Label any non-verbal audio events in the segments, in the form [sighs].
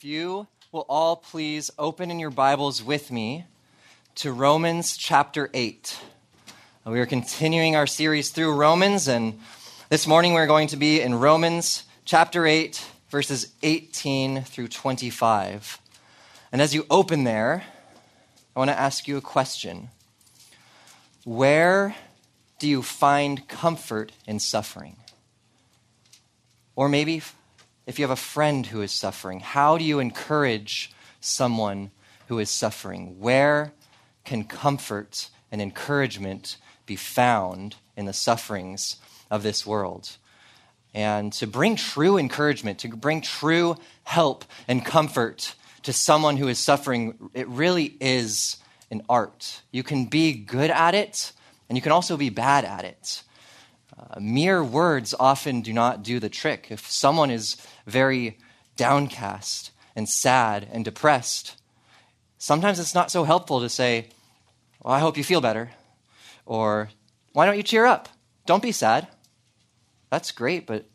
If you will all please open in your Bibles with me to Romans chapter 8. We are continuing our series through Romans, and this morning we're going to be in Romans chapter 8, verses 18 through 25. And as you open there, I want to ask you a question Where do you find comfort in suffering? Or maybe if you have a friend who is suffering, how do you encourage someone who is suffering? Where can comfort and encouragement be found in the sufferings of this world? And to bring true encouragement, to bring true help and comfort to someone who is suffering, it really is an art. You can be good at it, and you can also be bad at it. Mere words often do not do the trick. If someone is very downcast and sad and depressed, sometimes it's not so helpful to say, Well, I hope you feel better. Or, Why don't you cheer up? Don't be sad. That's great, but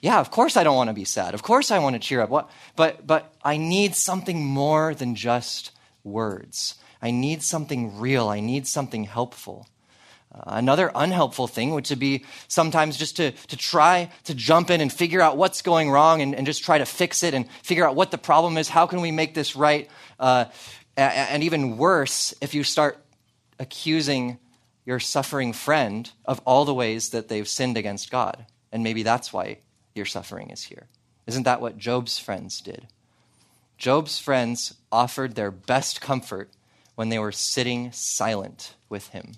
yeah, of course I don't want to be sad. Of course I want to cheer up. What? But, but I need something more than just words. I need something real. I need something helpful. Uh, another unhelpful thing would be sometimes just to, to try to jump in and figure out what's going wrong and, and just try to fix it and figure out what the problem is. How can we make this right? Uh, and even worse, if you start accusing your suffering friend of all the ways that they've sinned against God. And maybe that's why your suffering is here. Isn't that what Job's friends did? Job's friends offered their best comfort when they were sitting silent with him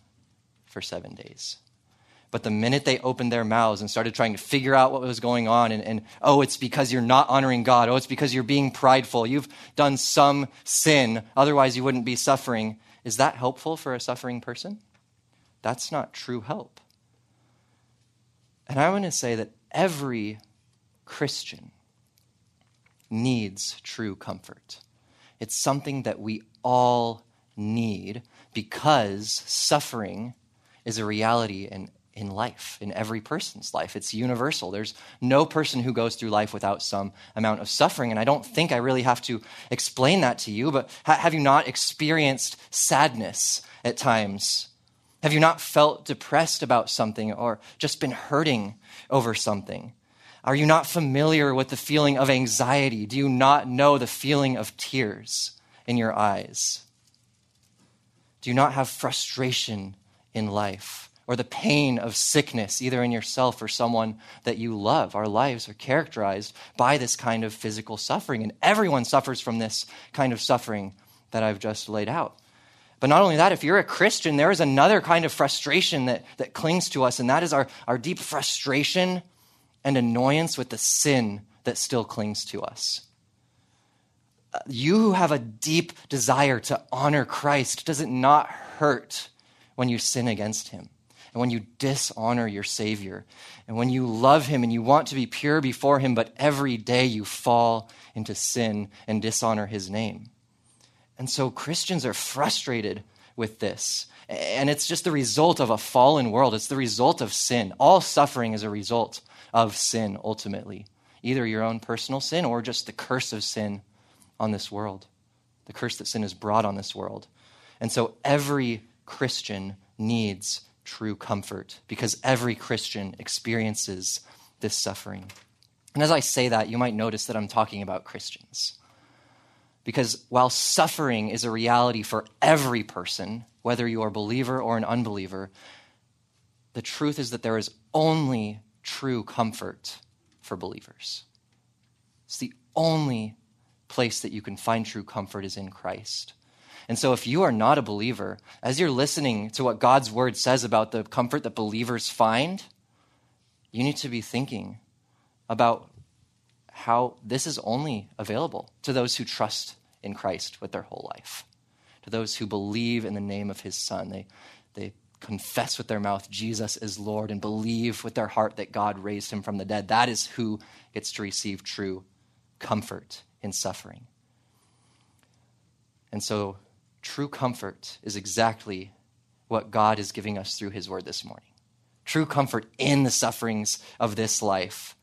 for seven days. But the minute they opened their mouths and started trying to figure out what was going on, and, and, oh, it's because you're not honoring God. Oh, it's because you're being prideful. You've done some sin. Otherwise, you wouldn't be suffering. Is that helpful for a suffering person? That's not true help. And I want to say that every Christian needs true comfort. It's something that we all need because suffering is a reality in, in life, in every person's life. It's universal. There's no person who goes through life without some amount of suffering. And I don't think I really have to explain that to you, but ha- have you not experienced sadness at times? Have you not felt depressed about something or just been hurting over something? Are you not familiar with the feeling of anxiety? Do you not know the feeling of tears in your eyes? Do you not have frustration in life or the pain of sickness, either in yourself or someone that you love. Our lives are characterized by this kind of physical suffering, and everyone suffers from this kind of suffering that I've just laid out. But not only that, if you're a Christian, there is another kind of frustration that, that clings to us, and that is our, our deep frustration and annoyance with the sin that still clings to us. You who have a deep desire to honor Christ, does it not hurt when you sin against him and when you dishonor your Savior and when you love him and you want to be pure before him, but every day you fall into sin and dishonor his name. And so Christians are frustrated with this. And it's just the result of a fallen world. It's the result of sin. All suffering is a result of sin, ultimately. Either your own personal sin or just the curse of sin on this world, the curse that sin has brought on this world. And so every Christian needs true comfort because every Christian experiences this suffering. And as I say that, you might notice that I'm talking about Christians. Because while suffering is a reality for every person, whether you are a believer or an unbeliever, the truth is that there is only true comfort for believers. It's the only place that you can find true comfort is in Christ. And so, if you are not a believer, as you're listening to what God's word says about the comfort that believers find, you need to be thinking about how this is only available to those who trust in Christ with their whole life, to those who believe in the name of his Son. They, they confess with their mouth Jesus is Lord and believe with their heart that God raised him from the dead. That is who gets to receive true comfort in suffering. And so, True comfort is exactly what God is giving us through His Word this morning. True comfort in the sufferings of this life.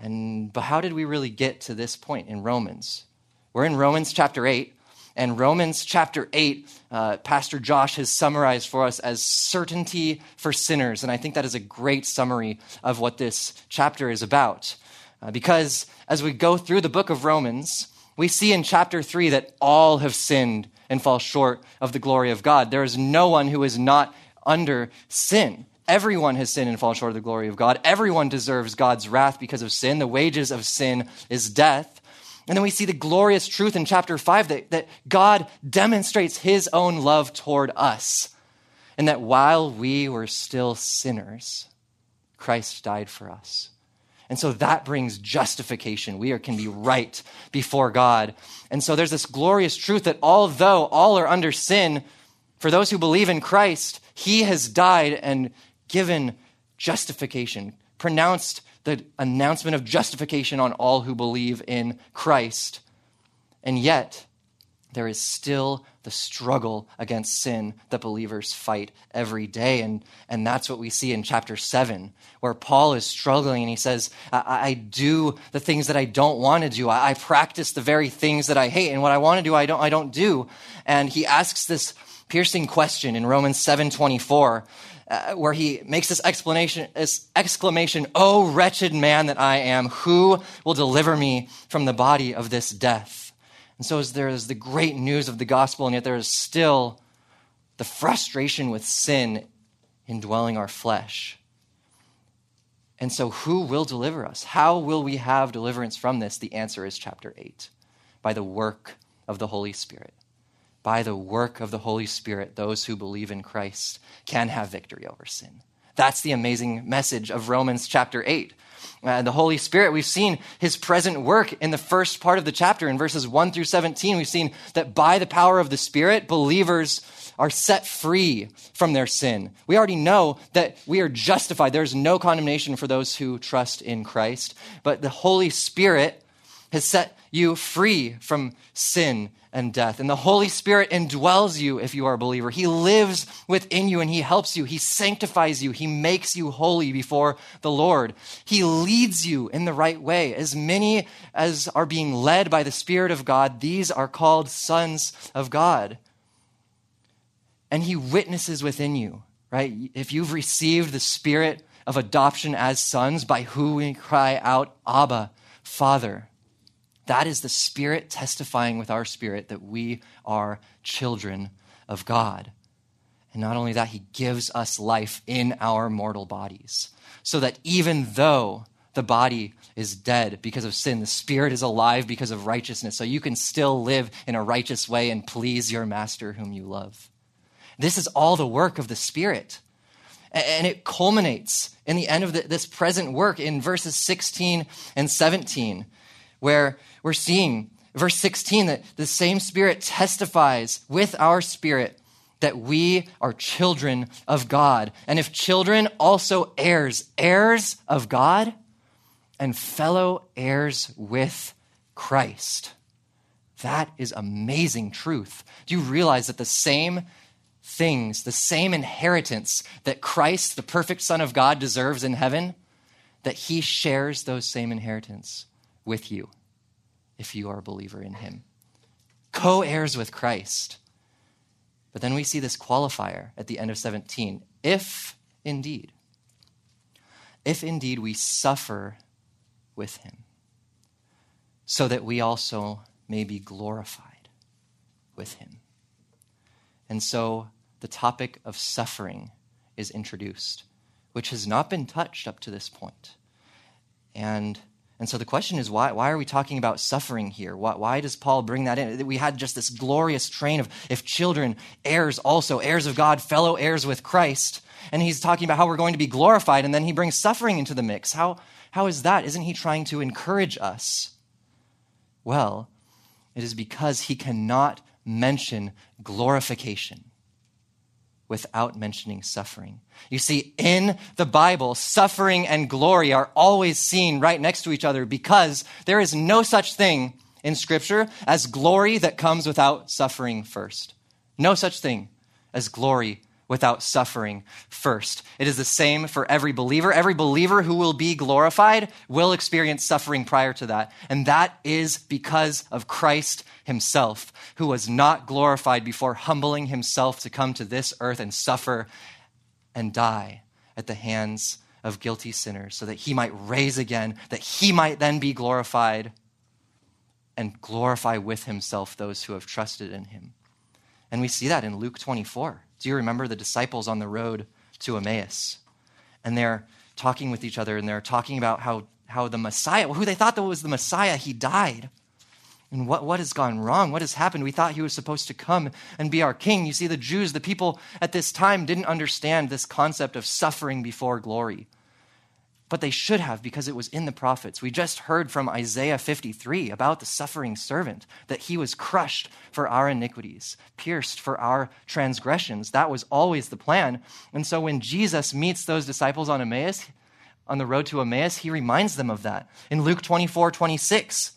And but how did we really get to this point in Romans? We're in Romans chapter 8, and Romans chapter 8, uh, Pastor Josh has summarized for us as certainty for sinners. And I think that is a great summary of what this chapter is about. Uh, because as we go through the book of Romans, we see in chapter 3 that all have sinned and fall short of the glory of God. There is no one who is not under sin. Everyone has sinned and fallen short of the glory of God. Everyone deserves God's wrath because of sin. The wages of sin is death. And then we see the glorious truth in chapter 5 that, that God demonstrates his own love toward us. And that while we were still sinners, Christ died for us. And so that brings justification. We are, can be right before God. And so there's this glorious truth that although all are under sin, for those who believe in Christ, he has died and given justification, pronounced the announcement of justification on all who believe in Christ. And yet, there is still the struggle against sin that believers fight every day. And, and that's what we see in chapter 7, where Paul is struggling and he says, I, I do the things that I don't want to do. I, I, practice the very things that I hate. And what I want to do, I don't, I don't do. And he asks this piercing question in Romans 7 24 uh, where he makes this explanation, this exclamation, "Oh wretched man that I am, who will deliver me from the body of this death?" And so, there is the great news of the gospel, and yet there is still the frustration with sin indwelling our flesh. And so, who will deliver us? How will we have deliverance from this? The answer is chapter 8 by the work of the Holy Spirit by the work of the Holy Spirit, those who believe in Christ can have victory over sin. That's the amazing message of Romans chapter 8. Uh, the Holy Spirit, we've seen his present work in the first part of the chapter. In verses 1 through 17, we've seen that by the power of the Spirit, believers are set free from their sin. We already know that we are justified. There's no condemnation for those who trust in Christ. But the Holy Spirit has set you free from sin and death. And the Holy Spirit indwells you if you are a believer. He lives within you and He helps you. He sanctifies you. He makes you holy before the Lord. He leads you in the right way. As many as are being led by the Spirit of God, these are called sons of God. And He witnesses within you, right? If you've received the Spirit of adoption as sons, by who we cry out, Abba, Father. That is the Spirit testifying with our spirit that we are children of God. And not only that, He gives us life in our mortal bodies. So that even though the body is dead because of sin, the Spirit is alive because of righteousness. So you can still live in a righteous way and please your Master whom you love. This is all the work of the Spirit. And it culminates in the end of this present work in verses 16 and 17, where we're seeing, verse 16, that the same Spirit testifies with our spirit that we are children of God. And if children, also heirs, heirs of God and fellow heirs with Christ. That is amazing truth. Do you realize that the same things, the same inheritance that Christ, the perfect Son of God, deserves in heaven, that he shares those same inheritance with you? if you are a believer in him. Co heirs with Christ. But then we see this qualifier at the end of 17 if indeed, if indeed we suffer with him, so that we also may be glorified with him. And so the topic of suffering is introduced, which has not been touched up to this point. And and so the question is, why, why are we talking about suffering here? Why, why does Paul bring that in? We had just this glorious train of if children, heirs also, heirs of God, fellow heirs with Christ. And he's talking about how we're going to be glorified, and then he brings suffering into the mix. How, how is that? Isn't he trying to encourage us? Well, it is because he cannot mention glorification without mentioning suffering. You see, in the Bible, suffering and glory are always seen right next to each other because there is no such thing in Scripture as glory that comes without suffering first. No such thing as glory without suffering first. It is the same for every believer. Every believer who will be glorified will experience suffering prior to that. And that is because of Christ himself, who was not glorified before humbling himself to come to this earth and suffer and die at the hands of guilty sinners, so that he might raise again, that he might then be glorified and glorify with himself those who have trusted in him. And we see that in Luke 24. Do you remember the disciples on the road to Emmaus? And they're talking with each other and they're talking about how, how the Messiah, who they thought was the Messiah, he died. And what, what has gone wrong? What has happened? We thought he was supposed to come and be our king. You see, the Jews, the people at this time, didn't understand this concept of suffering before glory. But they should have because it was in the prophets. We just heard from Isaiah 53 about the suffering servant, that he was crushed for our iniquities, pierced for our transgressions. That was always the plan. And so when Jesus meets those disciples on Emmaus, on the road to Emmaus, he reminds them of that. In Luke 24 26,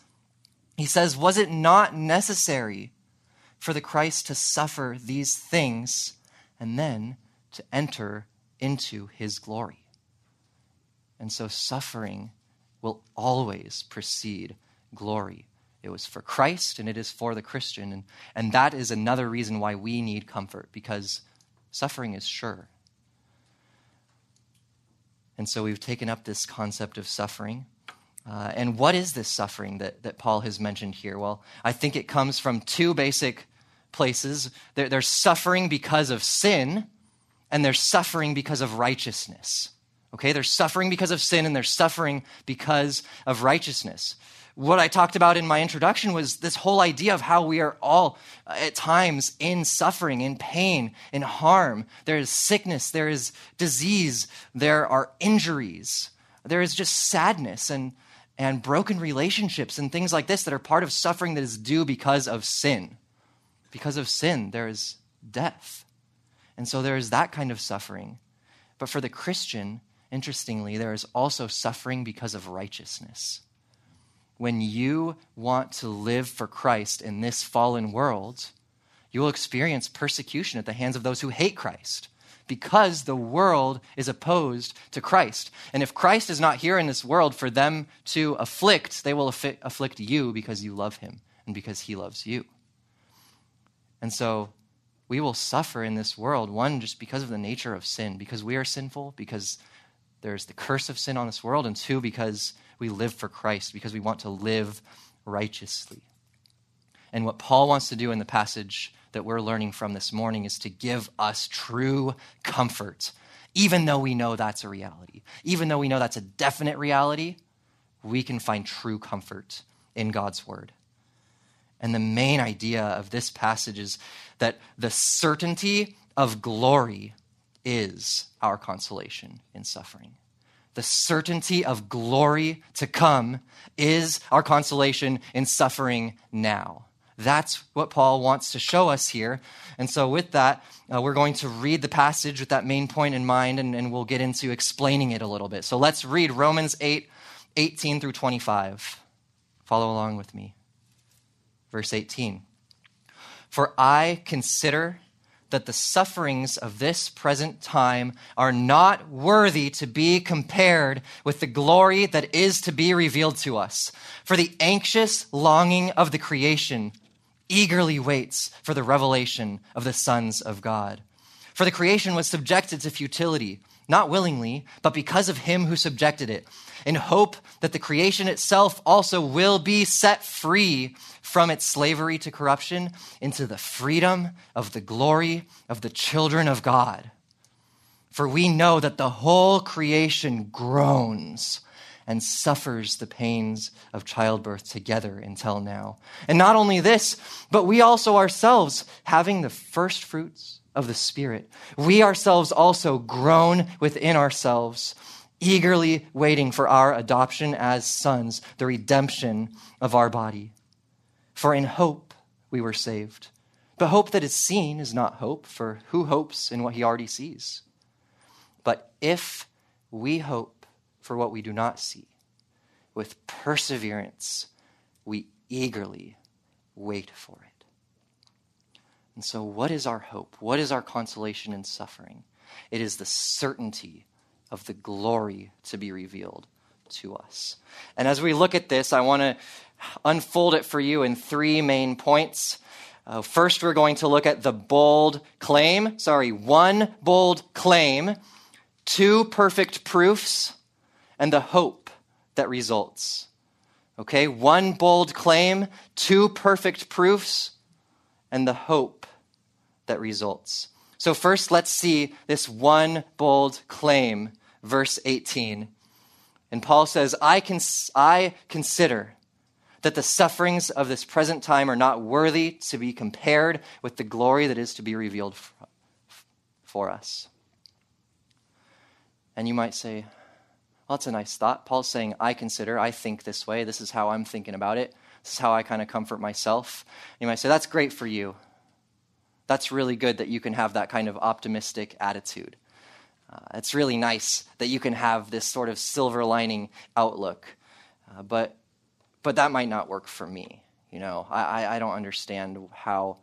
he says, Was it not necessary for the Christ to suffer these things and then to enter into his glory? And so suffering will always precede glory. It was for Christ and it is for the Christian. And, and that is another reason why we need comfort, because suffering is sure. And so we've taken up this concept of suffering. Uh, and what is this suffering that, that Paul has mentioned here? Well, I think it comes from two basic places. There, there's suffering because of sin, and there's suffering because of righteousness. Okay, they're suffering because of sin, and they're suffering because of righteousness. What I talked about in my introduction was this whole idea of how we are all uh, at times in suffering, in pain, in harm. There is sickness, there is disease, there are injuries, there is just sadness and and broken relationships and things like this that are part of suffering that is due because of sin. Because of sin, there is death. And so there is that kind of suffering. But for the Christian, interestingly, there is also suffering because of righteousness. When you want to live for Christ in this fallen world, you will experience persecution at the hands of those who hate Christ because the world is opposed to Christ. And if Christ is not here in this world for them to afflict, they will affi- afflict you because you love him and because he loves you. And so we will suffer in this world, one, just because of the nature of sin, because we are sinful, because there's the curse of sin on this world, and two, because we live for Christ, because we want to live righteously. And what Paul wants to do in the passage that we're learning from this morning is to give us true comfort, even though we know that's a reality. Even though we know that's a definite reality, we can find true comfort in God's word. And the main idea of this passage is that the certainty of glory is our consolation in suffering. The certainty of glory to come is our consolation in suffering now. That's what Paul wants to show us here. And so, with that, uh, we're going to read the passage with that main point in mind, and, and we'll get into explaining it a little bit. So, let's read Romans 8 18 through 25. Follow along with me. Verse 18 For I consider that the sufferings of this present time are not worthy to be compared with the glory that is to be revealed to us. For the anxious longing of the creation eagerly waits for the revelation of the sons of God. For the creation was subjected to futility, not willingly, but because of him who subjected it, in hope that the creation itself also will be set free from its slavery to corruption into the freedom of the glory of the children of God. For we know that the whole creation groans and suffers the pains of childbirth together until now. And not only this, but we also ourselves, having the first fruits of the Spirit, we ourselves also groan within ourselves, eagerly waiting for our adoption as sons, the redemption of our body. For in hope we were saved. But hope that is seen is not hope, for who hopes in what he already sees? But if we hope, for what we do not see. With perseverance, we eagerly wait for it. And so, what is our hope? What is our consolation in suffering? It is the certainty of the glory to be revealed to us. And as we look at this, I want to unfold it for you in three main points. Uh, first, we're going to look at the bold claim. Sorry, one bold claim, two perfect proofs, and the hope that results. Okay, one bold claim, two perfect proofs, and the hope that results. So, first, let's see this one bold claim, verse 18. And Paul says, I, cons- I consider that the sufferings of this present time are not worthy to be compared with the glory that is to be revealed for us. And you might say, well, that's a nice thought. Paul's saying, I consider, I think this way. This is how I'm thinking about it. This is how I kind of comfort myself. You might say, that's great for you. That's really good that you can have that kind of optimistic attitude. Uh, it's really nice that you can have this sort of silver lining outlook. Uh, but, but that might not work for me. You know, I, I don't understand how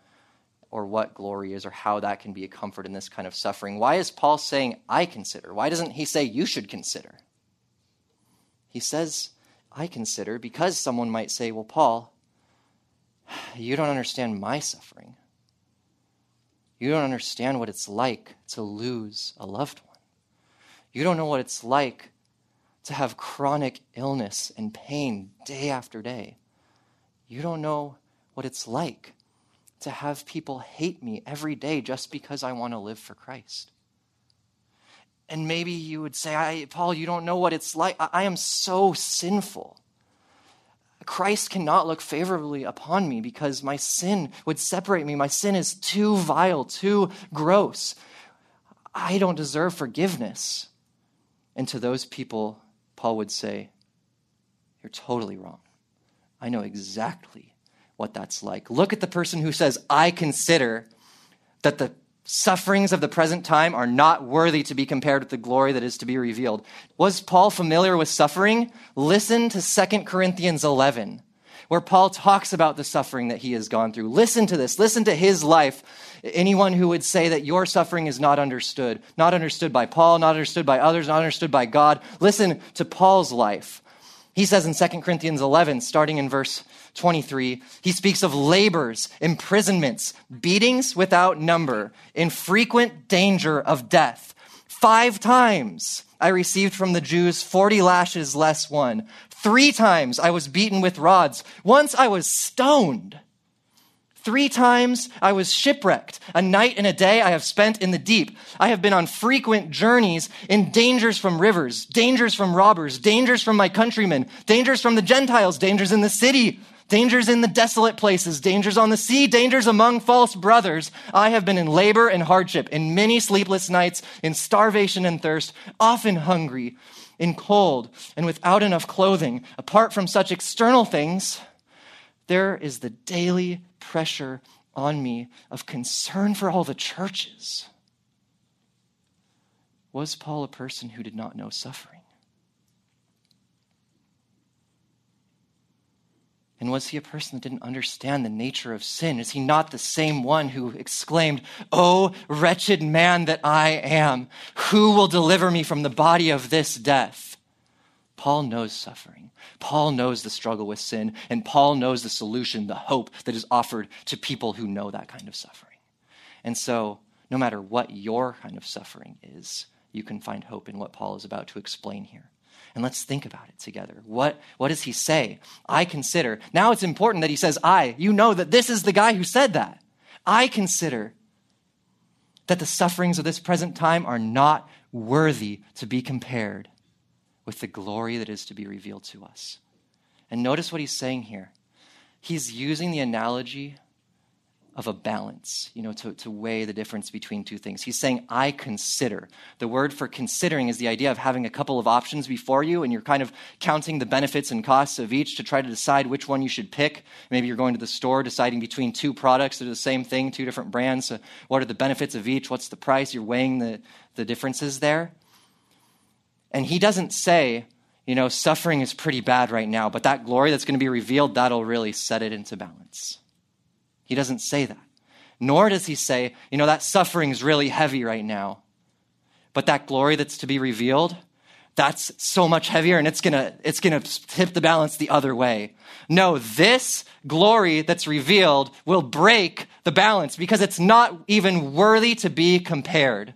or what glory is or how that can be a comfort in this kind of suffering. Why is Paul saying, I consider? Why doesn't he say, you should consider? He says, I consider, because someone might say, well, Paul, [sighs] you don't understand my suffering. You don't understand what it's like to lose a loved one. You don't know what it's like to have chronic illness and pain day after day. You don't know what it's like to have people hate me every day just because I want to live for Christ. And maybe you would say, Paul, you don't know what it's like. I, I am so sinful. Christ cannot look favorably upon me because my sin would separate me. My sin is too vile, too gross. I don't deserve forgiveness. And to those people, Paul would say, You're totally wrong. I know exactly what that's like. Look at the person who says, I consider that the sufferings of the present time are not worthy to be compared with the glory that is to be revealed. Was Paul familiar with suffering? Listen to 2 Corinthians 11, where Paul talks about the suffering that he has gone through. Listen to this. Listen to his life. Anyone who would say that your suffering is not understood, not understood by Paul, not understood by others, not understood by God, listen to Paul's life. He says in 2 Corinthians 11, starting in verse 23, he speaks of labors, imprisonments, beatings without number, in frequent danger of death. Five times I received from the Jews 40 lashes less one. Three times I was beaten with rods. Once I was stoned. Three times I was shipwrecked. A night and a day I have spent in the deep. I have been on frequent journeys in dangers from rivers, dangers from robbers, dangers from my countrymen, dangers from the Gentiles, dangers in the city, dangers in the desolate places, dangers on the sea, dangers among false brothers. I have been in labor and hardship, in many sleepless nights, in starvation and thirst, often hungry, in cold, and without enough clothing. Apart from such external things, there is the daily pressure on me of concern for all the churches. Was Paul a person who did not know suffering? And was he a person that didn't understand the nature of sin? Is he not the same one who exclaimed, Oh, wretched man that I am, who will deliver me from the body of this death? Paul knows suffering. Paul knows the struggle with sin, and Paul knows the solution, the hope that is offered to people who know that kind of suffering. And so, no matter what your kind of suffering is, you can find hope in what Paul is about to explain here. And let's think about it together. What, what does he say? I consider. Now it's important that he says, I. You know that this is the guy who said that. I consider that the sufferings of this present time are not worthy to be compared with the glory that is to be revealed to us. And notice what he's saying here. He's using the analogy of a balance, you know, to, to weigh the difference between two things. He's saying, I consider. The word for considering is the idea of having a couple of options before you, and you're kind of counting the benefits and costs of each to try to decide which one you should pick. Maybe you're going to the store deciding between two products that are the same thing, two different brands. So what are the benefits of each? What's the price? You're weighing the, the differences there. And he doesn't say, you know, suffering is pretty bad right now, but that glory that's going to be revealed, that'll really set it into balance. He doesn't say that. Nor does he say, you know, that suffering's really heavy right now. But that glory that's to be revealed, that's so much heavier and it's gonna, it's gonna tip the balance the other way. No, this glory that's revealed will break the balance because it's not even worthy to be compared.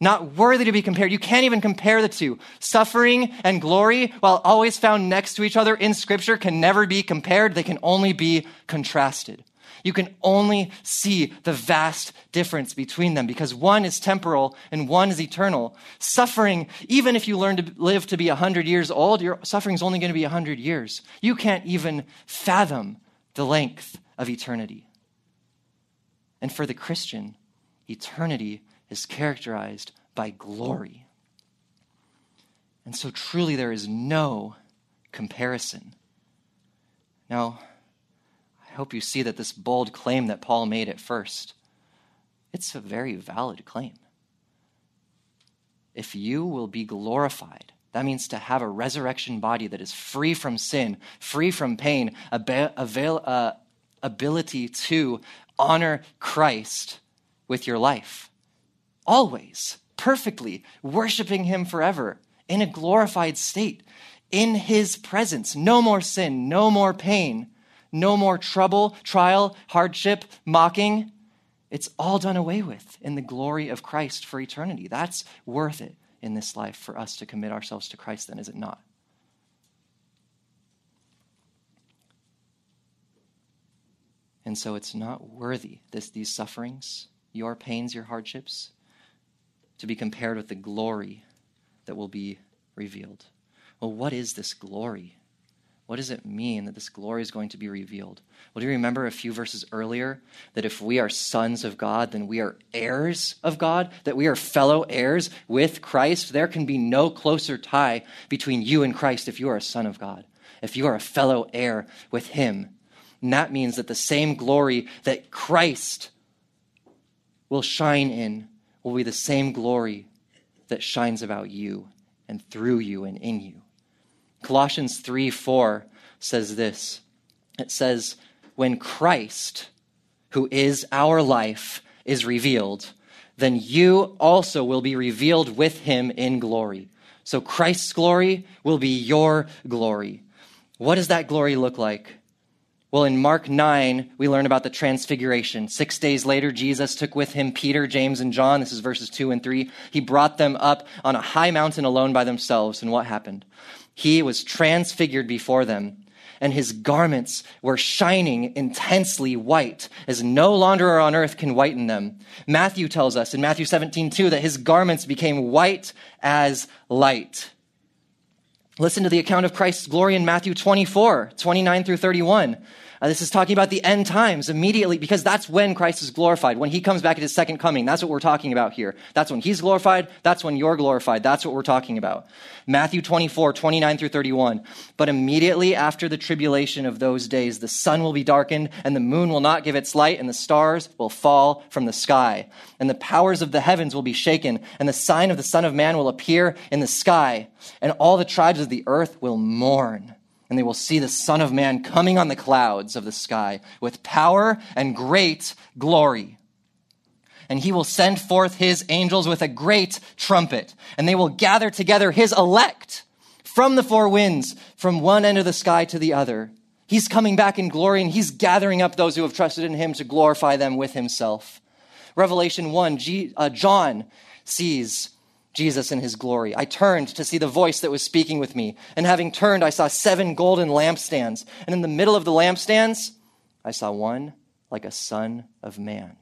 Not worthy to be compared. You can't even compare the two. Suffering and glory, while always found next to each other in Scripture, can never be compared. They can only be contrasted. You can only see the vast difference between them because one is temporal and one is eternal. Suffering, even if you learn to live to be 100 years old, your suffering is only going to be 100 years. You can't even fathom the length of eternity. And for the Christian, eternity is characterized by glory. And so truly there is no comparison. Now, hope you see that this bold claim that Paul made at first, it's a very valid claim. If you will be glorified, that means to have a resurrection body that is free from sin, free from pain, avail, uh, ability to honor Christ with your life always, perfectly, worshiping Him forever in a glorified state, in His presence. No more sin, no more pain, no more trouble, trial, hardship, mocking. It's all done away with in the glory of Christ for eternity. That's worth it in this life for us to commit ourselves to Christ, then, is it not? And so it's not worthy, this, these sufferings, your pains, your hardships, to be compared with the glory that will be revealed. Well, what is this glory? What does it mean that this glory is going to be revealed? Well, do you remember a few verses earlier that if we are sons of God, then we are heirs of God, that we are fellow heirs with Christ? There can be no closer tie between you and Christ if you are a son of God, if you are a fellow heir with Him. And that means that the same glory that Christ will shine in will be the same glory that shines about you and through you and in you. Colossians 3 4 says this it says, When Christ, who is our life, is revealed, then you also will be revealed with him in glory. So Christ's glory will be your glory. What does that glory look like? Well, in Mark 9, we learn about the transfiguration. Six days later, Jesus took with him Peter, James, and John. This is verses 2 and 3. He brought them up on a high mountain alone by themselves. And what happened? He was transfigured before them, and his garments were shining intensely white, as no launderer on earth can whiten them. Matthew tells us in Matthew 17, 2, that his garments became white as light. Listen to the account of Christ's glory in Matthew 24, 29 through 31. Uh, this is talking about the end times immediately because that's when Christ is glorified. When he comes back at his second coming. That's what we're talking about here. That's when he's glorified. That's when you're glorified. That's what we're talking about. Matthew 24, 29 through 31. But immediately after the tribulation of those days, the sun will be darkened and the moon will not give its light and the stars will fall from the sky. And the powers of the heavens will be shaken and the sign of the Son of Man will appear in the sky and all the tribes of the earth will mourn and they will see the Son of Man coming on the clouds of the sky with power and great glory. And he will send forth his angels with a great trumpet, and they will gather together his elect from the four winds, from one end of the sky to the other. He's coming back in glory, and he's gathering up those who have trusted in him to glorify them with himself. Revelation 1, G, uh, John sees Jesus in his glory. I turned to see the voice that was speaking with me. And having turned, I saw seven golden lampstands. And in the middle of the lampstands, I saw one like a son of man,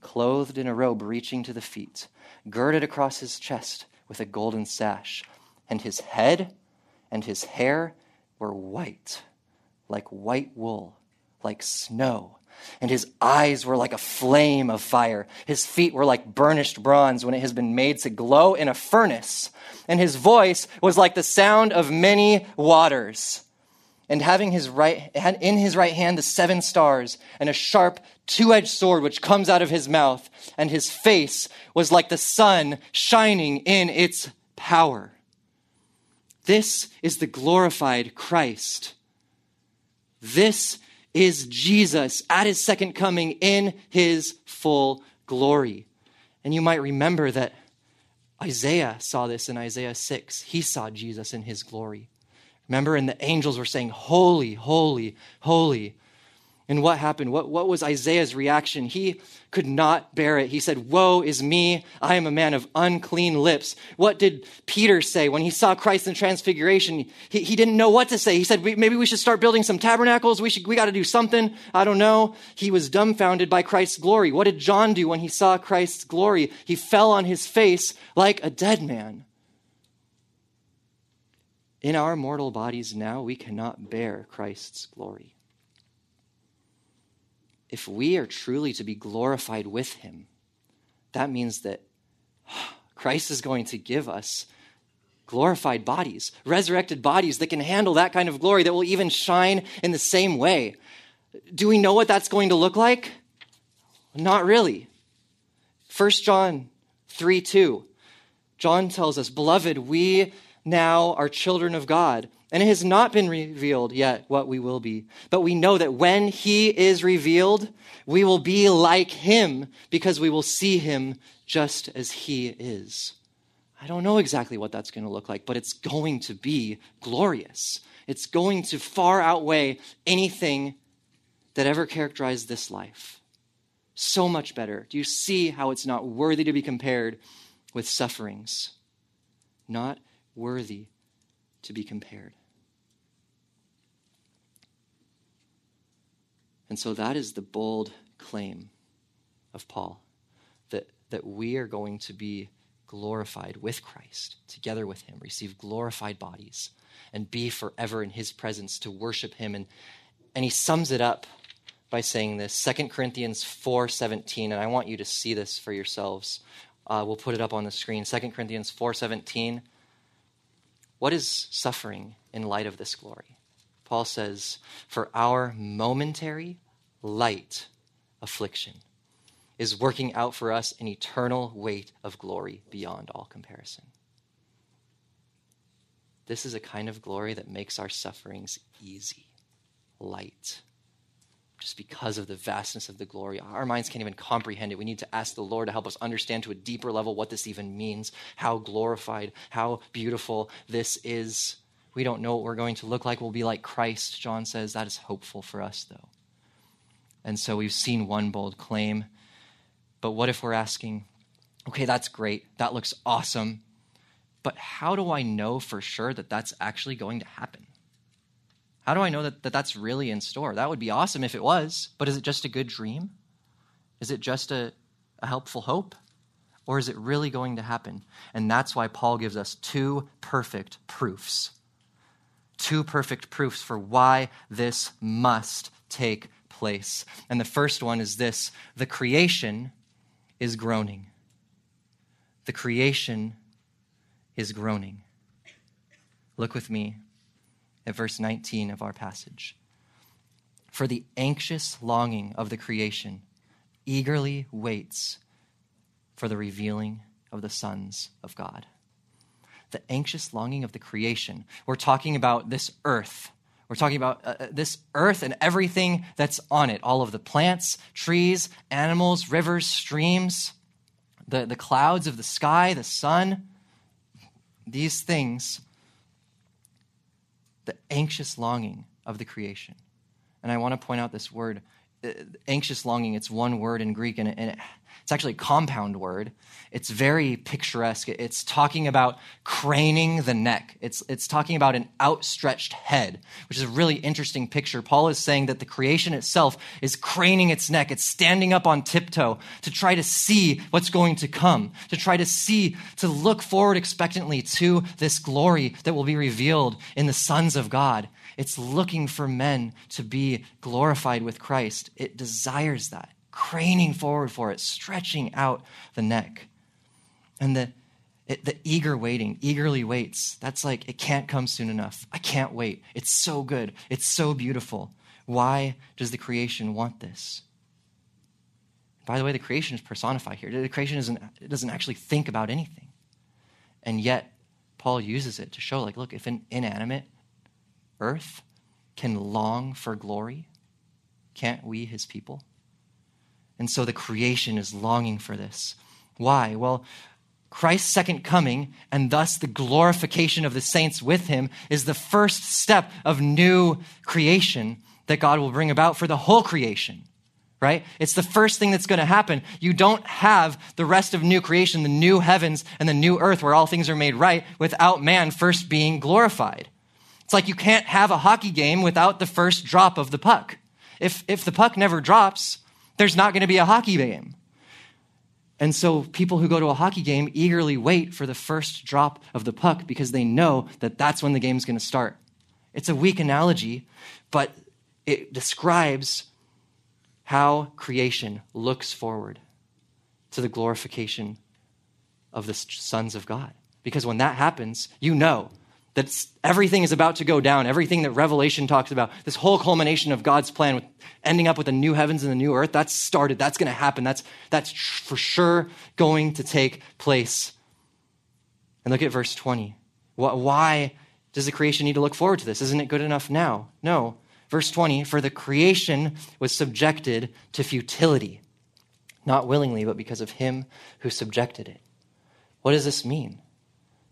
clothed in a robe reaching to the feet, girded across his chest with a golden sash. And his head and his hair were white, like white wool, like snow and his eyes were like a flame of fire. His feet were like burnished bronze when it has been made to glow in a furnace, and his voice was like the sound of many waters. And having his right in his right hand the seven stars and a sharp two-edged sword which comes out of his mouth, and his face was like the sun shining in its power. This is the glorified Christ. This is Jesus at his second coming in his full glory. And you might remember that Isaiah saw this in Isaiah 6. He saw Jesus in his glory. Remember, and the angels were saying, Holy, holy, holy and what happened? What, what was Isaiah's reaction? He could not bear it. He said, Woe is me. I am a man of unclean lips. What did Peter say when he saw Christ in transfiguration? He, he didn't know what to say. He said, Maybe we should start building some tabernacles. We, should, we got to do something. I don't know. He was dumbfounded by Christ's glory. What did John do when he saw Christ's glory? He fell on his face like a dead man. In our mortal bodies now, we cannot bear Christ's glory if we are truly to be glorified with him, that means that [sighs] Christ is going to give us glorified bodies, resurrected bodies that can handle that kind of glory, that will even shine in the same way. Do we know what that's going to look like? Not really. 1 John 3 2. John tells us, Beloved, we now are children of God and it has not been revealed yet what we will be. But we know that when he is revealed, we will be like him because we will see him just as he is. I don't know exactly what that's going to look like, but it's going to be glorious. It's going to far outweigh anything that ever characterized this life. So much better. Do you see how it's not worthy to be compared with sufferings? Not worthy to be compared. And so that is the bold claim of Paul that, that we are going to be glorified with Christ, together with him, receive glorified bodies, and be forever in his presence to worship him. And, and he sums it up by saying this 2 Corinthians 4:17 and I want you to see this for yourselves. Uh, we'll put it up on the screen. 2 Corinthians 4:17 what is suffering in light of this glory? Paul says, For our momentary, light affliction is working out for us an eternal weight of glory beyond all comparison. This is a kind of glory that makes our sufferings easy, light just because of the vastness of the glory. Our minds can't even comprehend it. We need to ask the Lord to help us understand to a deeper level what this even means, how glorified, how beautiful this is. We don't know what we're going to look like. We'll be like Christ, John says. That is hopeful for us, though. And so we've seen one bold claim. But what if we're asking, okay, that's great. That looks awesome. But how do I know for sure that that's actually going to happen? How do I know that, that that's really in store? That would be awesome if it was, but is it just a good dream? Is it just a, a helpful hope? Or is it really going to happen? And that's why Paul gives us two perfect proofs. Two perfect proofs for why this must take place. And the first one is this the creation is groaning. The creation is groaning. Look with me at verse 19 of our passage. For the anxious longing of the creation eagerly waits for the revealing of the sons of God. The anxious longing of the creation. We're talking about this earth. We're talking about uh, uh this earth and everything that's on it all of the plants, trees, animals, rivers, streams, the, the clouds of the sky, the sun. These things the anxious longing of the creation. And I want to point out this word, uh, anxious longing. It's one word in Greek, and, it, it's actually a compound word. It's very picturesque. It's talking about craning the neck. It's, it's talking about an outstretched head, which is a really interesting picture. Paul is saying that the creation itself is craning its neck. It's standing up on tiptoe to try to see what's going to come, to try to see, to look forward expectantly to this glory that will be revealed in the sons of God. It's looking for men to be glorified with Christ. It desires that craning forward for it, stretching out the neck. And the, it, the eager waiting, eagerly waits. That's like, it can't come soon enough. I can't wait. It's so good. It's so beautiful. Why does the creation want this? By the way, the creation is personified here. The creation isn't, it doesn't actually think about anything. And yet, Paul uses it to show, like, look, if an inanimate earth can long for glory, can't we, his people? And so the creation is longing for this. Why? Well, Christ's second coming, and thus the glorification of the saints with him, is the first step of new creation that God will bring about for the whole creation, right? It's the first thing that's going to happen. You don't have the rest of new creation, the new heavens and the new earth where all things are made right without man first being glorified. It's like you can't have a hockey game without the first drop of the puck. If, if the puck never drops, there's not going to be a hockey game. And so people who go to a hockey game eagerly wait for the first drop of the puck because they know that that's when the game's going to start. It's a weak analogy, but it describes how creation looks forward to the glorification of the sons of God. Because when that happens, you know that everything is about to go down. Everything that Revelation talks about, this whole culmination of God's plan with ending up with the new heavens and the new earth, that's started. That's going to happen. That's, that's for sure going to take place. And look at verse 20. Why does the creation need to look forward to this? Isn't it good enough now? No. Verse 20, for the creation was subjected to futility, not willingly, but because of him who subjected it. What does this mean?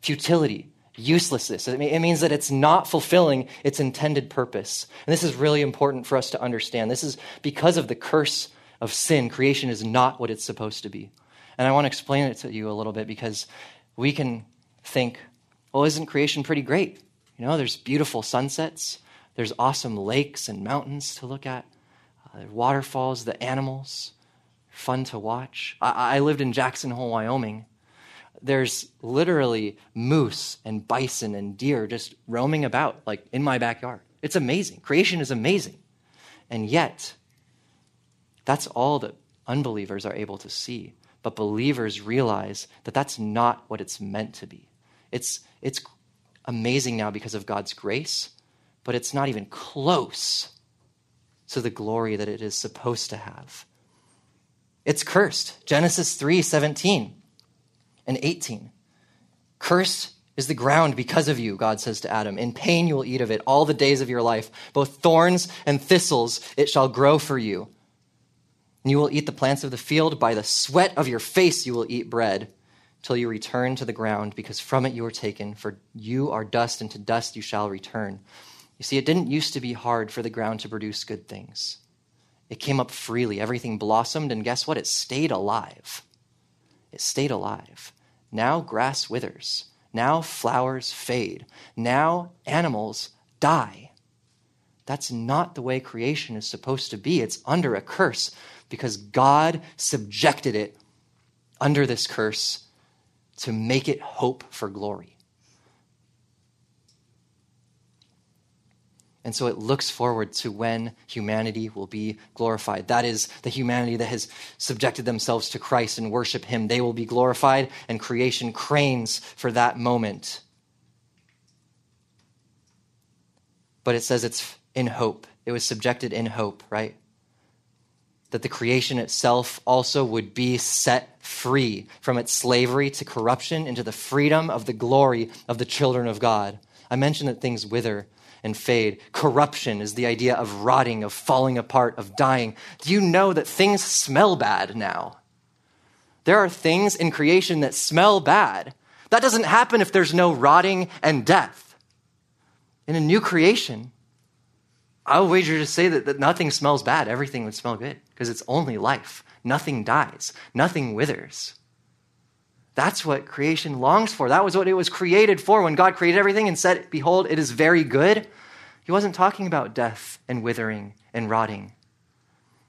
Futility uselessness. It means that it's not fulfilling its intended purpose. And this is really important for us to understand. This is because of the curse of sin, creation is not what it's supposed to be. And I want to explain it to you a little bit because we can think, well, isn't creation pretty great? You know, there's beautiful sunsets, there's awesome lakes and mountains to look at, uh, waterfalls, the animals, fun to watch. I, I lived in Jackson Hole, Wyoming there's literally moose and bison and deer just roaming about, like in my backyard. It's amazing. Creation is amazing. And yet, that's all that unbelievers are able to see. But believers realize that that's not what it's meant to be. It's, it's amazing now because of God's grace, but it's not even close to the glory that it is supposed to have. It's cursed. Genesis 3 17 and 18. Cursed is the ground because of you, God says to Adam. In pain you will eat of it all the days of your life. Both thorns and thistles it shall grow for you. And you will eat the plants of the field. By the sweat of your face you will eat bread till you return to the ground, because from it you were taken. For you are dust, and to dust you shall return. You see, it didn't used to be hard for the ground to produce good things. It came up freely. Everything blossomed, and guess what? It stayed alive. It stayed alive. Now grass withers. Now flowers fade. Now animals die. That's not the way creation is supposed to be. It's under a curse because God subjected it under this curse to make it hope for glory. And so it looks forward to when humanity will be glorified. That is, the humanity that has subjected themselves to Christ and worship Him. They will be glorified, and creation cranes for that moment. But it says it's in hope. It was subjected in hope, right? That the creation itself also would be set free from its slavery to corruption into the freedom of the glory of the children of God. I mentioned that things wither and fade. Corruption is the idea of rotting, of falling apart, of dying. Do you know that things smell bad now? There are things in creation that smell bad. That doesn't happen if there's no rotting and death. In a new creation, I will wager to say that, that nothing smells bad. Everything would smell good because it's only life. Nothing dies, nothing withers. That's what creation longs for. That was what it was created for. When God created everything and said, Behold, it is very good, he wasn't talking about death and withering and rotting.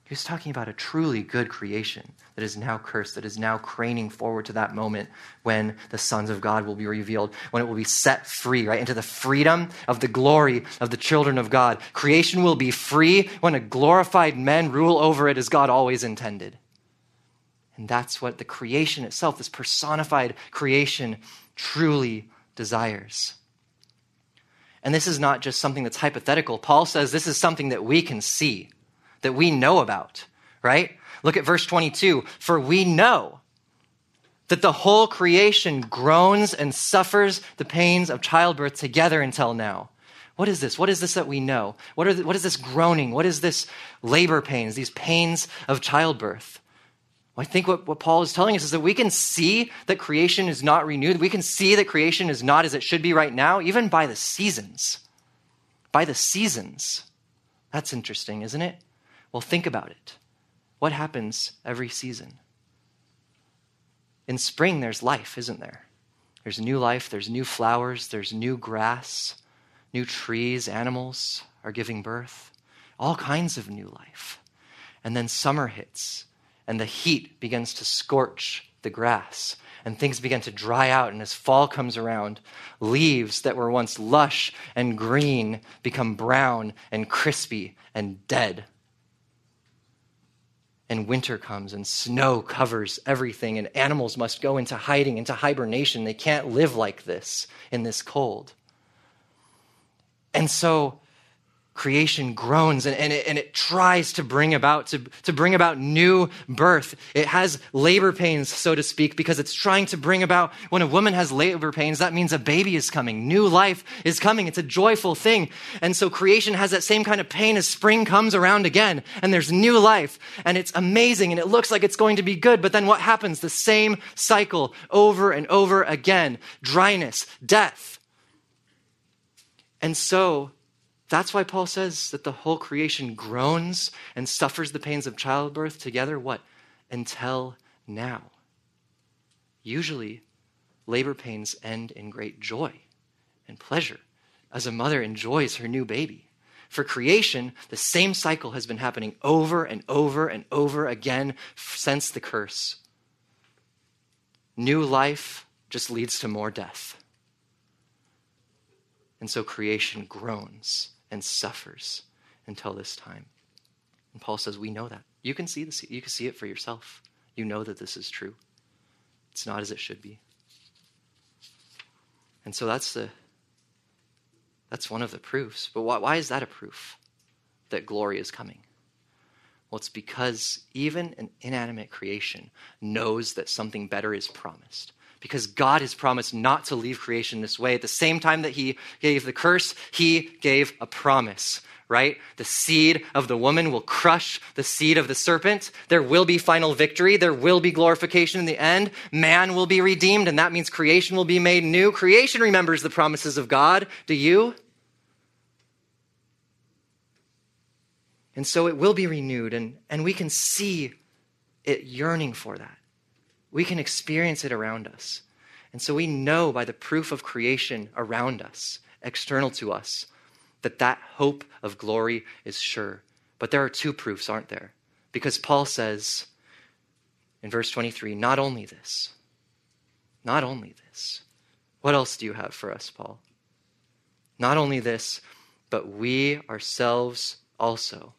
He was talking about a truly good creation that is now cursed, that is now craning forward to that moment when the sons of God will be revealed, when it will be set free, right, into the freedom of the glory of the children of God. Creation will be free when a glorified men rule over it as God always intended. And that's what the creation itself, this personified creation, truly desires. And this is not just something that's hypothetical. Paul says this is something that we can see, that we know about, right? Look at verse 22. For we know that the whole creation groans and suffers the pains of childbirth together until now. What is this? What is this that we know? What, are the, what is this groaning? What is this labor pains, these pains of childbirth? I think what, what Paul is telling us is that we can see that creation is not renewed. We can see that creation is not as it should be right now, even by the seasons. By the seasons. That's interesting, isn't it? Well, think about it. What happens every season? In spring, there's life, isn't there? There's new life, there's new flowers, there's new grass new trees, animals are giving birth, all kinds of new life. And then summer hits, and the heat begins to scorch the grass, and things begin to dry out. And as fall comes around, leaves that were once lush and green become brown and crispy and dead. And winter comes, and snow covers everything, and animals must go into hiding, into hibernation. They can't live like this in this cold. And so creation groans and, and, it, and it tries to bring about to, to bring about new birth. It has labor pains so to speak because it's trying to bring about when a woman has labor pains that means a baby is coming. New life is coming. It's a joyful thing. And so creation has that same kind of pain as spring comes around again and there's new life and it's amazing and it looks like it's going to be good but then what happens? The same cycle over and over again. Dryness death. And so that's why Paul says that the whole creation groans and suffers the pains of childbirth together. What? Until now. Usually, labor pains end in great joy and pleasure as a mother enjoys her new baby. For creation, the same cycle has been happening over and over and over again since the curse. New life just leads to more death. And so creation groans and suffers until this time. And Paul says, We know that. You can see this, you can see it for yourself. You know that this is true. It's not as it should be. And so that's the that's one of the proofs. But why, why is that a proof that glory is coming? Well, it's because even an inanimate creation knows that something better is promised because God has promised not to leave creation this way. At the same time that He gave the curse, He gave a promise, right? The seed of the woman will crush the seed of the serpent. There will be final victory. There will be glorification in the end. Man will be redeemed, and that means creation will be made new. Creation remembers the promises of God. Do you? And so it will be renewed, and, and we can see it yearning for that. We can experience it around us. And so we know by the proof of creation around us, external to us, that that hope of glory is sure. But there are two proofs, aren't there? Because Paul says in verse 23 not only this, not only this. What else do you have for us, Paul? Not only this, but we ourselves also.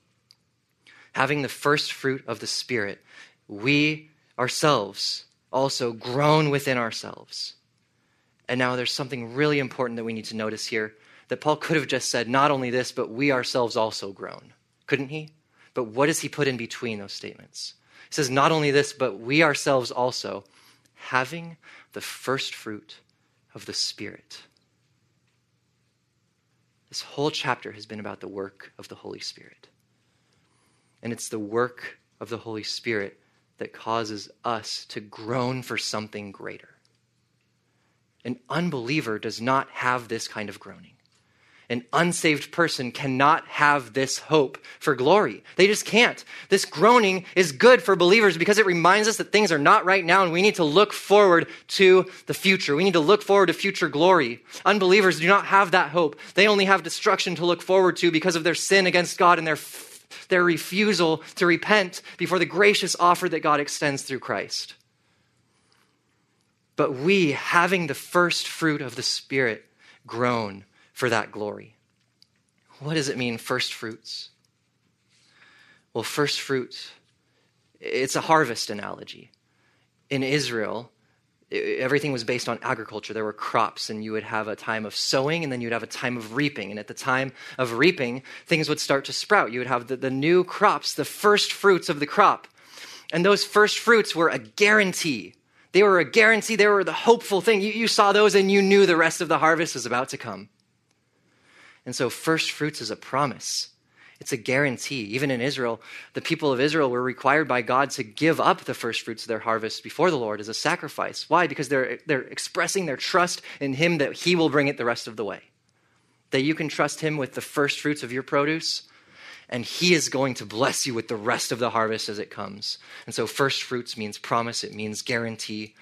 Having the first fruit of the Spirit, we ourselves also groan within ourselves. And now there's something really important that we need to notice here that Paul could have just said, not only this, but we ourselves also groan. Couldn't he? But what does he put in between those statements? He says, not only this, but we ourselves also, having the first fruit of the Spirit. This whole chapter has been about the work of the Holy Spirit. And it's the work of the Holy Spirit that causes us to groan for something greater. An unbeliever does not have this kind of groaning. An unsaved person cannot have this hope for glory. They just can't. This groaning is good for believers because it reminds us that things are not right now and we need to look forward to the future. We need to look forward to future glory. Unbelievers do not have that hope. They only have destruction to look forward to because of their sin against God and their their refusal to repent before the gracious offer that God extends through Christ. But we, having the first fruit of the Spirit, groan for that glory. What does it mean, first fruits? Well, first fruit, it's a harvest analogy. In Israel, everything was based on agriculture. There were crops, and you would have a time of sowing, and then you'd have a time of reaping. And at the time of reaping, things would start to sprout. You would have the, the new crops, the first fruits of the crop. And those first fruits were a guarantee. They were a guarantee, they were the hopeful thing. You, you saw those, and you knew the rest of the harvest was about to come. And so, first fruits is a promise. It's a guarantee. Even in Israel, the people of Israel were required by God to give up the first fruits of their harvest before the Lord as a sacrifice. Why? Because they're, they're expressing their trust in Him that He will bring it the rest of the way. That you can trust Him with the first fruits of your produce, and He is going to bless you with the rest of the harvest as it comes. And so, first fruits means promise, it means guarantee,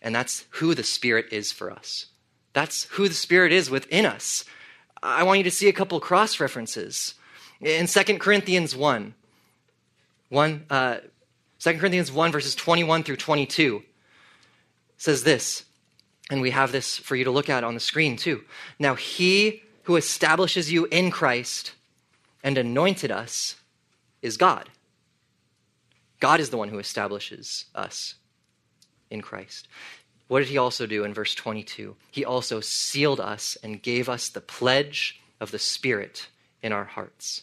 and that's who the Spirit is for us. That's who the Spirit is within us. I want you to see a couple cross references. In 2 Corinthians 1, 1 uh, 2 Corinthians 1, verses 21 through 22 says this, and we have this for you to look at on the screen too. Now, he who establishes you in Christ and anointed us is God. God is the one who establishes us in Christ. What did he also do in verse 22? He also sealed us and gave us the pledge of the Spirit in our hearts.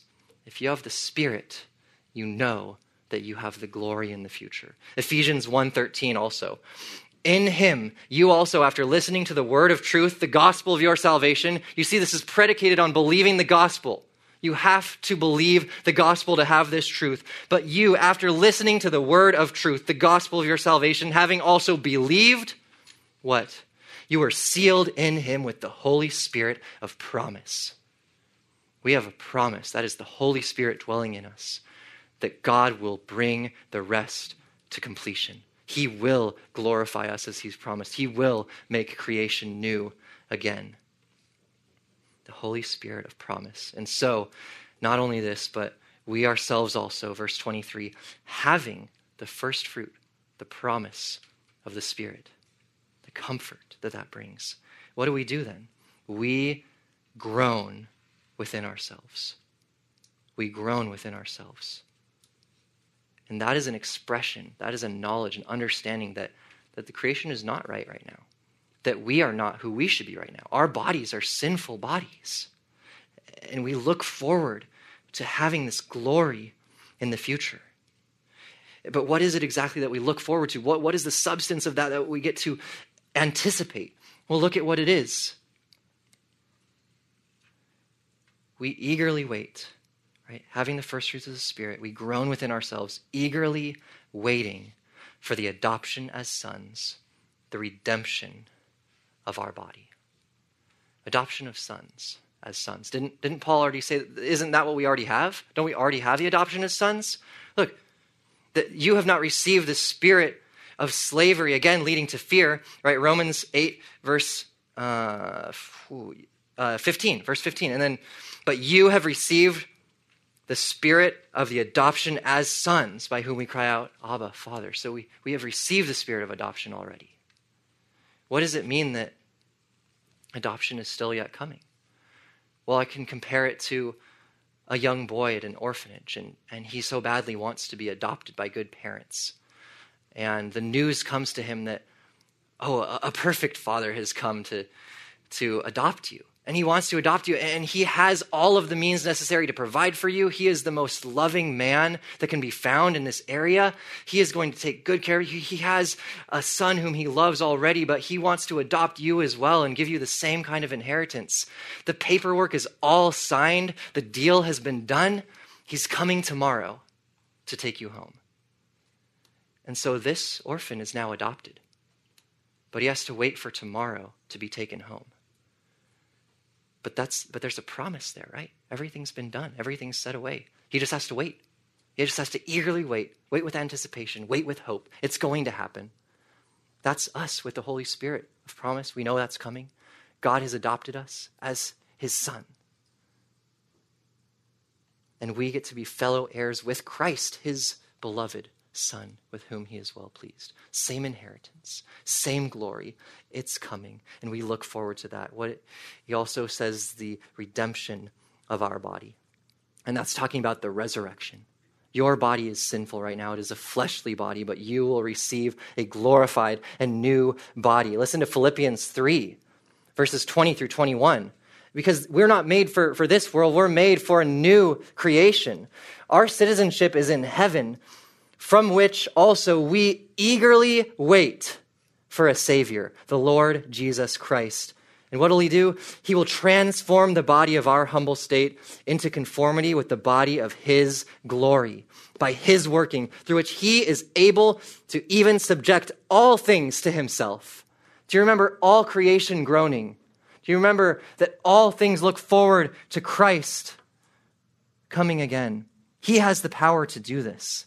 If you have the Spirit, you know that you have the glory in the future. Ephesians 1:13 also. In him, you also, after listening to the word of truth, the gospel of your salvation, you see this is predicated on believing the gospel. You have to believe the gospel to have this truth. But you, after listening to the word of truth, the gospel of your salvation, having also believed, what? You are sealed in him with the Holy Spirit of promise we have a promise that is the Holy Spirit dwelling in us, that God will bring the rest to completion. He will glorify us as He's promised, He will make creation new again. The Holy Spirit of promise. And so, not only this, but we ourselves also, verse 23, having the first fruit, the promise of the Spirit, the comfort that that brings. What do we do then? We groan within ourselves. We groan within ourselves. And that is an expression, that is a knowledge, an understanding that, that the creation is not right right now, that we are not who we should be right now. Our bodies are sinful bodies. And we look forward to having this glory in the future. But what is it exactly that we look forward to? What, what is the substance of that that we get to anticipate? Well, look at what it is. We eagerly wait, right? Having the first fruits of the Spirit, we groan within ourselves, eagerly waiting for the adoption as sons, the redemption of our body. Adoption of sons as sons. Didn't, didn't Paul already say, isn't that what we already have? Don't we already have the adoption as sons? Look, that you have not received the spirit of slavery, again, leading to fear, right? Romans 8, verse uh, uh, 15, verse 15. And then but you have received the spirit of the adoption as sons, by whom we cry out, Abba, Father. So we, we have received the spirit of adoption already. What does it mean that adoption is still yet coming? Well, I can compare it to a young boy at an orphanage, and, and he so badly wants to be adopted by good parents. And the news comes to him that, oh, a, a perfect father has come to, to adopt you and he wants to adopt you and he has all of the means necessary to provide for you. He is the most loving man that can be found in this area. He is going to take good care of you. He has a son whom he loves already but he wants to adopt you as well and give you the same kind of inheritance. The paperwork is all signed. The deal has been done. He's coming tomorrow to take you home. And so this orphan is now adopted. But he has to wait for tomorrow to be taken home but that's but there's a promise there, right? Everything's been done. Everything's set away. He just has to wait. He just has to eagerly wait. Wait with anticipation. Wait with hope. It's going to happen. That's us with the Holy Spirit of promise. We know that's coming. God has adopted us as his son. And we get to be fellow heirs with Christ, his beloved Son with whom he is well pleased. Same inheritance, same glory. It's coming, and we look forward to that. What it, he also says the redemption of our body. And that's talking about the resurrection. Your body is sinful right now. It is a fleshly body, but you will receive a glorified and new body. Listen to Philippians 3, verses 20 through 21. Because we're not made for, for this world, we're made for a new creation. Our citizenship is in heaven from which also we eagerly wait for a Savior, the Lord Jesus Christ. And what will he do? He will transform the body of our humble state into conformity with the body of his glory by his working, through which he is able to even subject all things to himself. Do you remember all creation groaning? Do you remember that all things look forward to Christ coming again? He has the power to do this.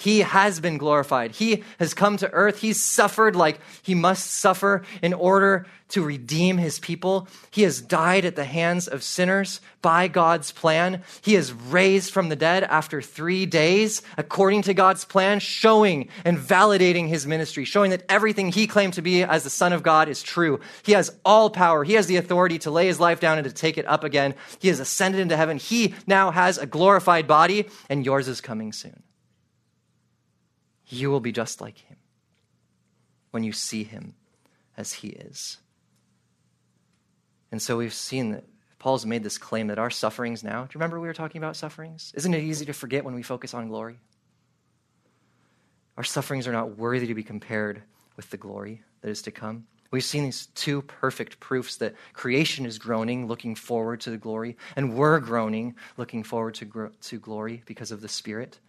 He has been glorified. He has come to earth. He's suffered like he must suffer in order to redeem his people. He has died at the hands of sinners by God's plan. He is raised from the dead after three days, according to God's plan, showing and validating his ministry, showing that everything he claimed to be as the Son of God is true. He has all power. He has the authority to lay his life down and to take it up again. He has ascended into heaven. He now has a glorified body, and yours is coming soon you will be just like him when you see him as he is. And so we've seen that Paul's made this claim that our sufferings now, do you remember we were talking about sufferings? Isn't it easy to forget when we focus on glory? Our sufferings are not worthy to be compared with the glory that is to come. We've seen these two perfect proofs that creation is groaning, looking forward to the glory, and we're groaning, looking forward to, gro- to glory because of the Spirit.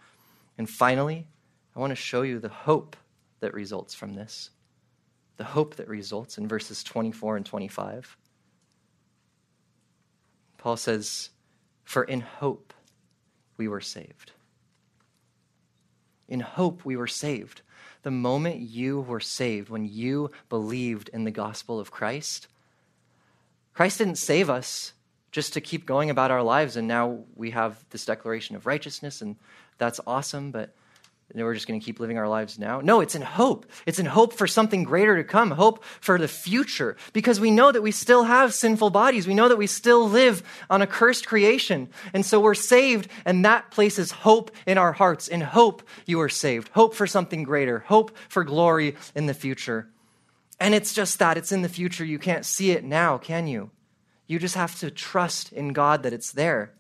And finally, I want to show you the hope that results from this. The hope that results in verses 24 and 25. Paul says, For in hope we were saved. In hope we were saved. The moment you were saved, when you believed in the gospel of Christ, Christ didn't save us just to keep going about our lives and now we have this declaration of righteousness and that's awesome, but and we're just going to keep living our lives now. No, it's in hope. It's in hope for something greater to come, hope for the future, because we know that we still have sinful bodies. We know that we still live on a cursed creation. And so we're saved, and that places hope in our hearts. In hope, you are saved. Hope for something greater, hope for glory in the future. And it's just that it's in the future. You can't see it now, can you? You just have to trust in God that it's there.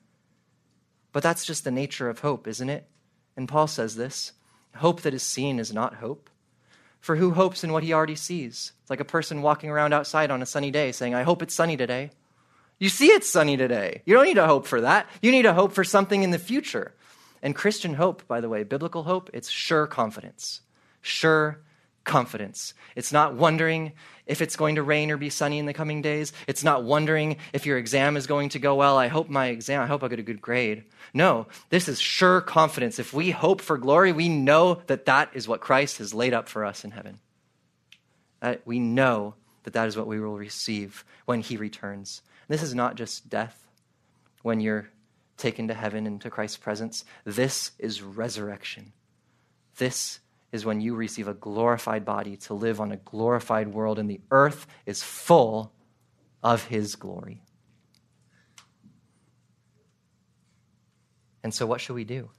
But that's just the nature of hope, isn't it? And Paul says this. Hope that is seen is not hope. For who hopes in what he already sees? It's like a person walking around outside on a sunny day saying, I hope it's sunny today. You see it's sunny today. You don't need to hope for that. You need to hope for something in the future. And Christian hope, by the way, biblical hope, it's sure confidence. Sure confidence. It's not wondering if it's going to rain or be sunny in the coming days. It's not wondering if your exam is going to go well. I hope my exam, I hope I get a good grade. No, this is sure confidence. If we hope for glory, we know that that is what Christ has laid up for us in heaven. That we know that that is what we will receive when he returns. This is not just death when you're taken to heaven into Christ's presence. This is resurrection. This is when you receive a glorified body to live on a glorified world, and the earth is full of his glory. And so, what should we do?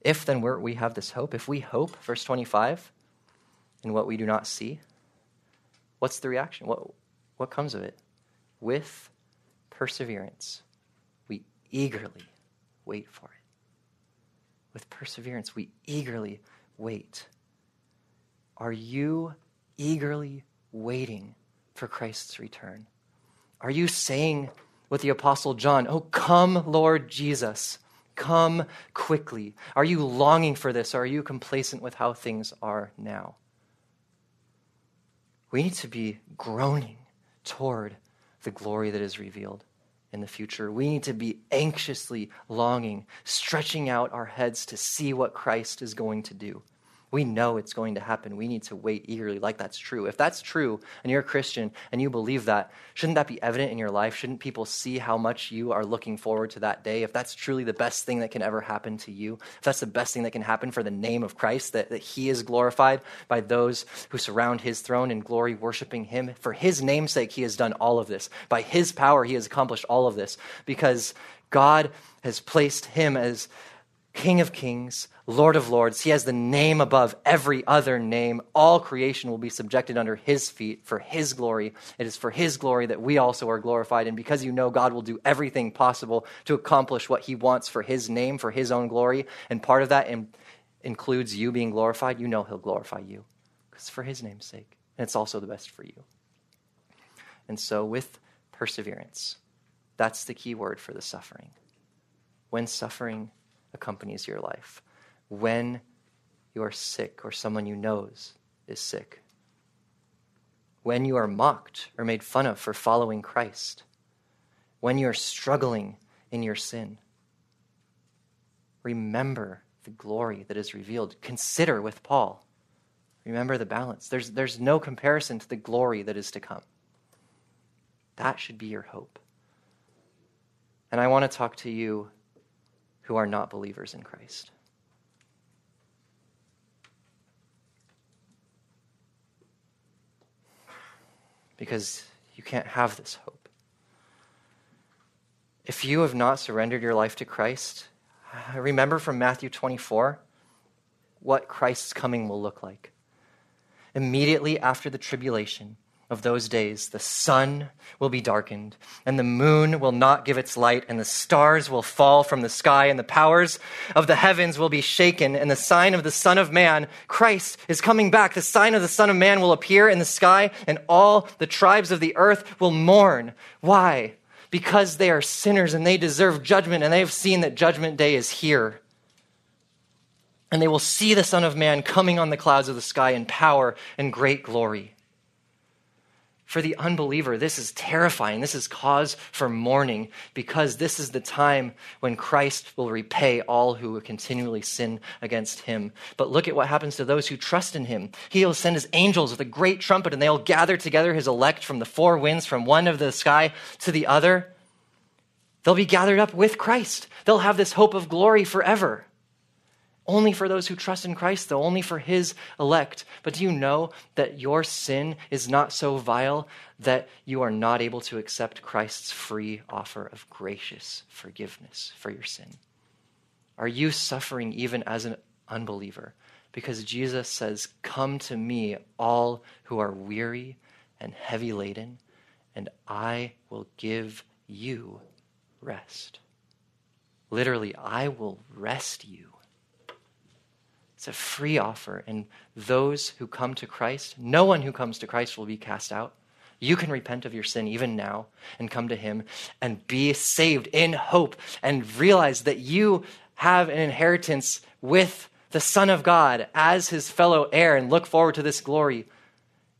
If then we have this hope, if we hope, verse 25, in what we do not see, what's the reaction? What, what comes of it? With perseverance, we eagerly wait for it. With perseverance, we eagerly wait. Are you eagerly waiting for Christ's return? Are you saying with the Apostle John, Oh, come, Lord Jesus, come quickly? Are you longing for this, or are you complacent with how things are now? We need to be groaning toward the glory that is revealed in the future. We need to be anxiously longing, stretching out our heads to see what Christ is going to do. We know it's going to happen. We need to wait eagerly, like that's true. If that's true and you're a Christian and you believe that, shouldn't that be evident in your life? Shouldn't people see how much you are looking forward to that day? If that's truly the best thing that can ever happen to you, if that's the best thing that can happen for the name of Christ, that, that He is glorified by those who surround His throne in glory, worshiping Him, for His namesake, He has done all of this. By His power, He has accomplished all of this because God has placed Him as King of kings, Lord of lords. He has the name above every other name. All creation will be subjected under his feet for his glory. It is for his glory that we also are glorified. And because you know God will do everything possible to accomplish what he wants for his name, for his own glory, and part of that in, includes you being glorified, you know he'll glorify you. Because for his name's sake. And it's also the best for you. And so, with perseverance, that's the key word for the suffering. When suffering accompanies your life, when you are sick or someone you knows is sick, when you are mocked or made fun of for following Christ, when you are struggling in your sin, remember the glory that is revealed. Consider with Paul. Remember the balance. There's, there's no comparison to the glory that is to come. That should be your hope. And I want to talk to you who are not believers in Christ. Because you can't have this hope. If you have not surrendered your life to Christ, remember from Matthew 24 what Christ's coming will look like. Immediately after the tribulation, of those days, the sun will be darkened, and the moon will not give its light, and the stars will fall from the sky, and the powers of the heavens will be shaken, and the sign of the Son of Man, Christ, is coming back. The sign of the Son of Man will appear in the sky, and all the tribes of the earth will mourn. Why? Because they are sinners and they deserve judgment, and they have seen that judgment day is here. And they will see the Son of Man coming on the clouds of the sky in power and great glory. For the unbeliever, this is terrifying. This is cause for mourning because this is the time when Christ will repay all who continually sin against him. But look at what happens to those who trust in him. He will send his angels with a great trumpet, and they will gather together his elect from the four winds, from one of the sky to the other. They'll be gathered up with Christ. They'll have this hope of glory forever. Only for those who trust in Christ, though, only for his elect. But do you know that your sin is not so vile that you are not able to accept Christ's free offer of gracious forgiveness for your sin? Are you suffering even as an unbeliever? Because Jesus says, Come to me, all who are weary and heavy laden, and I will give you rest. Literally, I will rest you. It's a free offer. And those who come to Christ, no one who comes to Christ will be cast out. You can repent of your sin even now and come to Him and be saved in hope and realize that you have an inheritance with the Son of God as His fellow heir and look forward to this glory.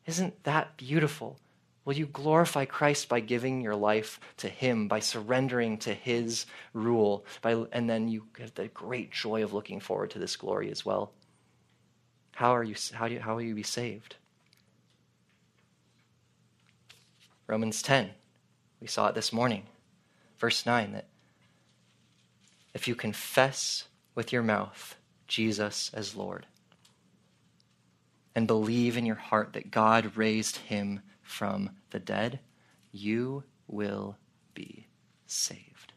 Isn't that beautiful? Will you glorify Christ by giving your life to Him, by surrendering to His rule, by, and then you get the great joy of looking forward to this glory as well? How, are you, how, do you, how will you be saved? Romans 10, we saw it this morning, verse 9, that if you confess with your mouth Jesus as Lord and believe in your heart that God raised him from the dead, you will be saved.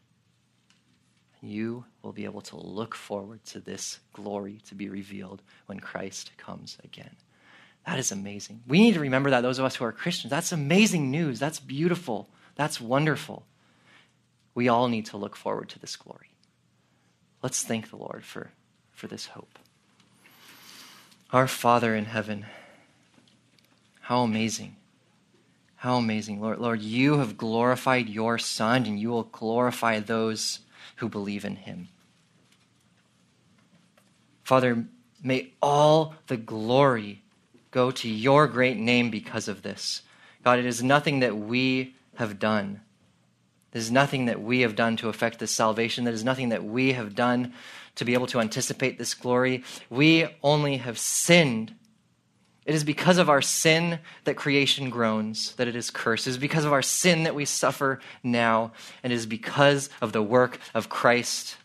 You will be able to look forward to this glory to be revealed when Christ comes again. That is amazing. We need to remember that, those of us who are Christians. That's amazing news. That's beautiful. That's wonderful. We all need to look forward to this glory. Let's thank the Lord for, for this hope. Our Father in heaven, how amazing how amazing, Lord. Lord, you have glorified your Son, and you will glorify those who believe in him. Father, may all the glory go to your great name because of this. God, it is nothing that we have done. There's nothing that we have done to affect this salvation. There is nothing that we have done to be able to anticipate this glory. We only have sinned it is because of our sin that creation groans, that it is cursed. It is because of our sin that we suffer now. And it is because of the work of Christ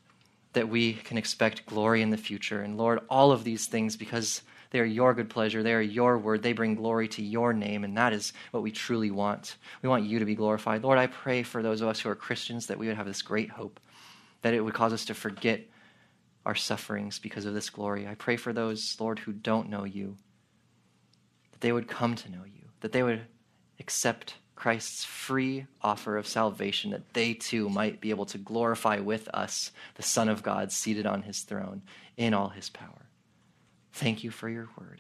that we can expect glory in the future. And Lord, all of these things, because they are your good pleasure, they are your word, they bring glory to your name. And that is what we truly want. We want you to be glorified. Lord, I pray for those of us who are Christians that we would have this great hope, that it would cause us to forget our sufferings because of this glory. I pray for those, Lord, who don't know you they would come to know you, that they would accept Christ's free offer of salvation, that they too might be able to glorify with us the Son of God seated on his throne in all his power. Thank you for your word.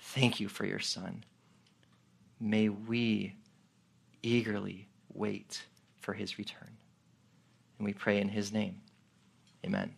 Thank you for your Son. May we eagerly wait for his return. And we pray in his name. Amen.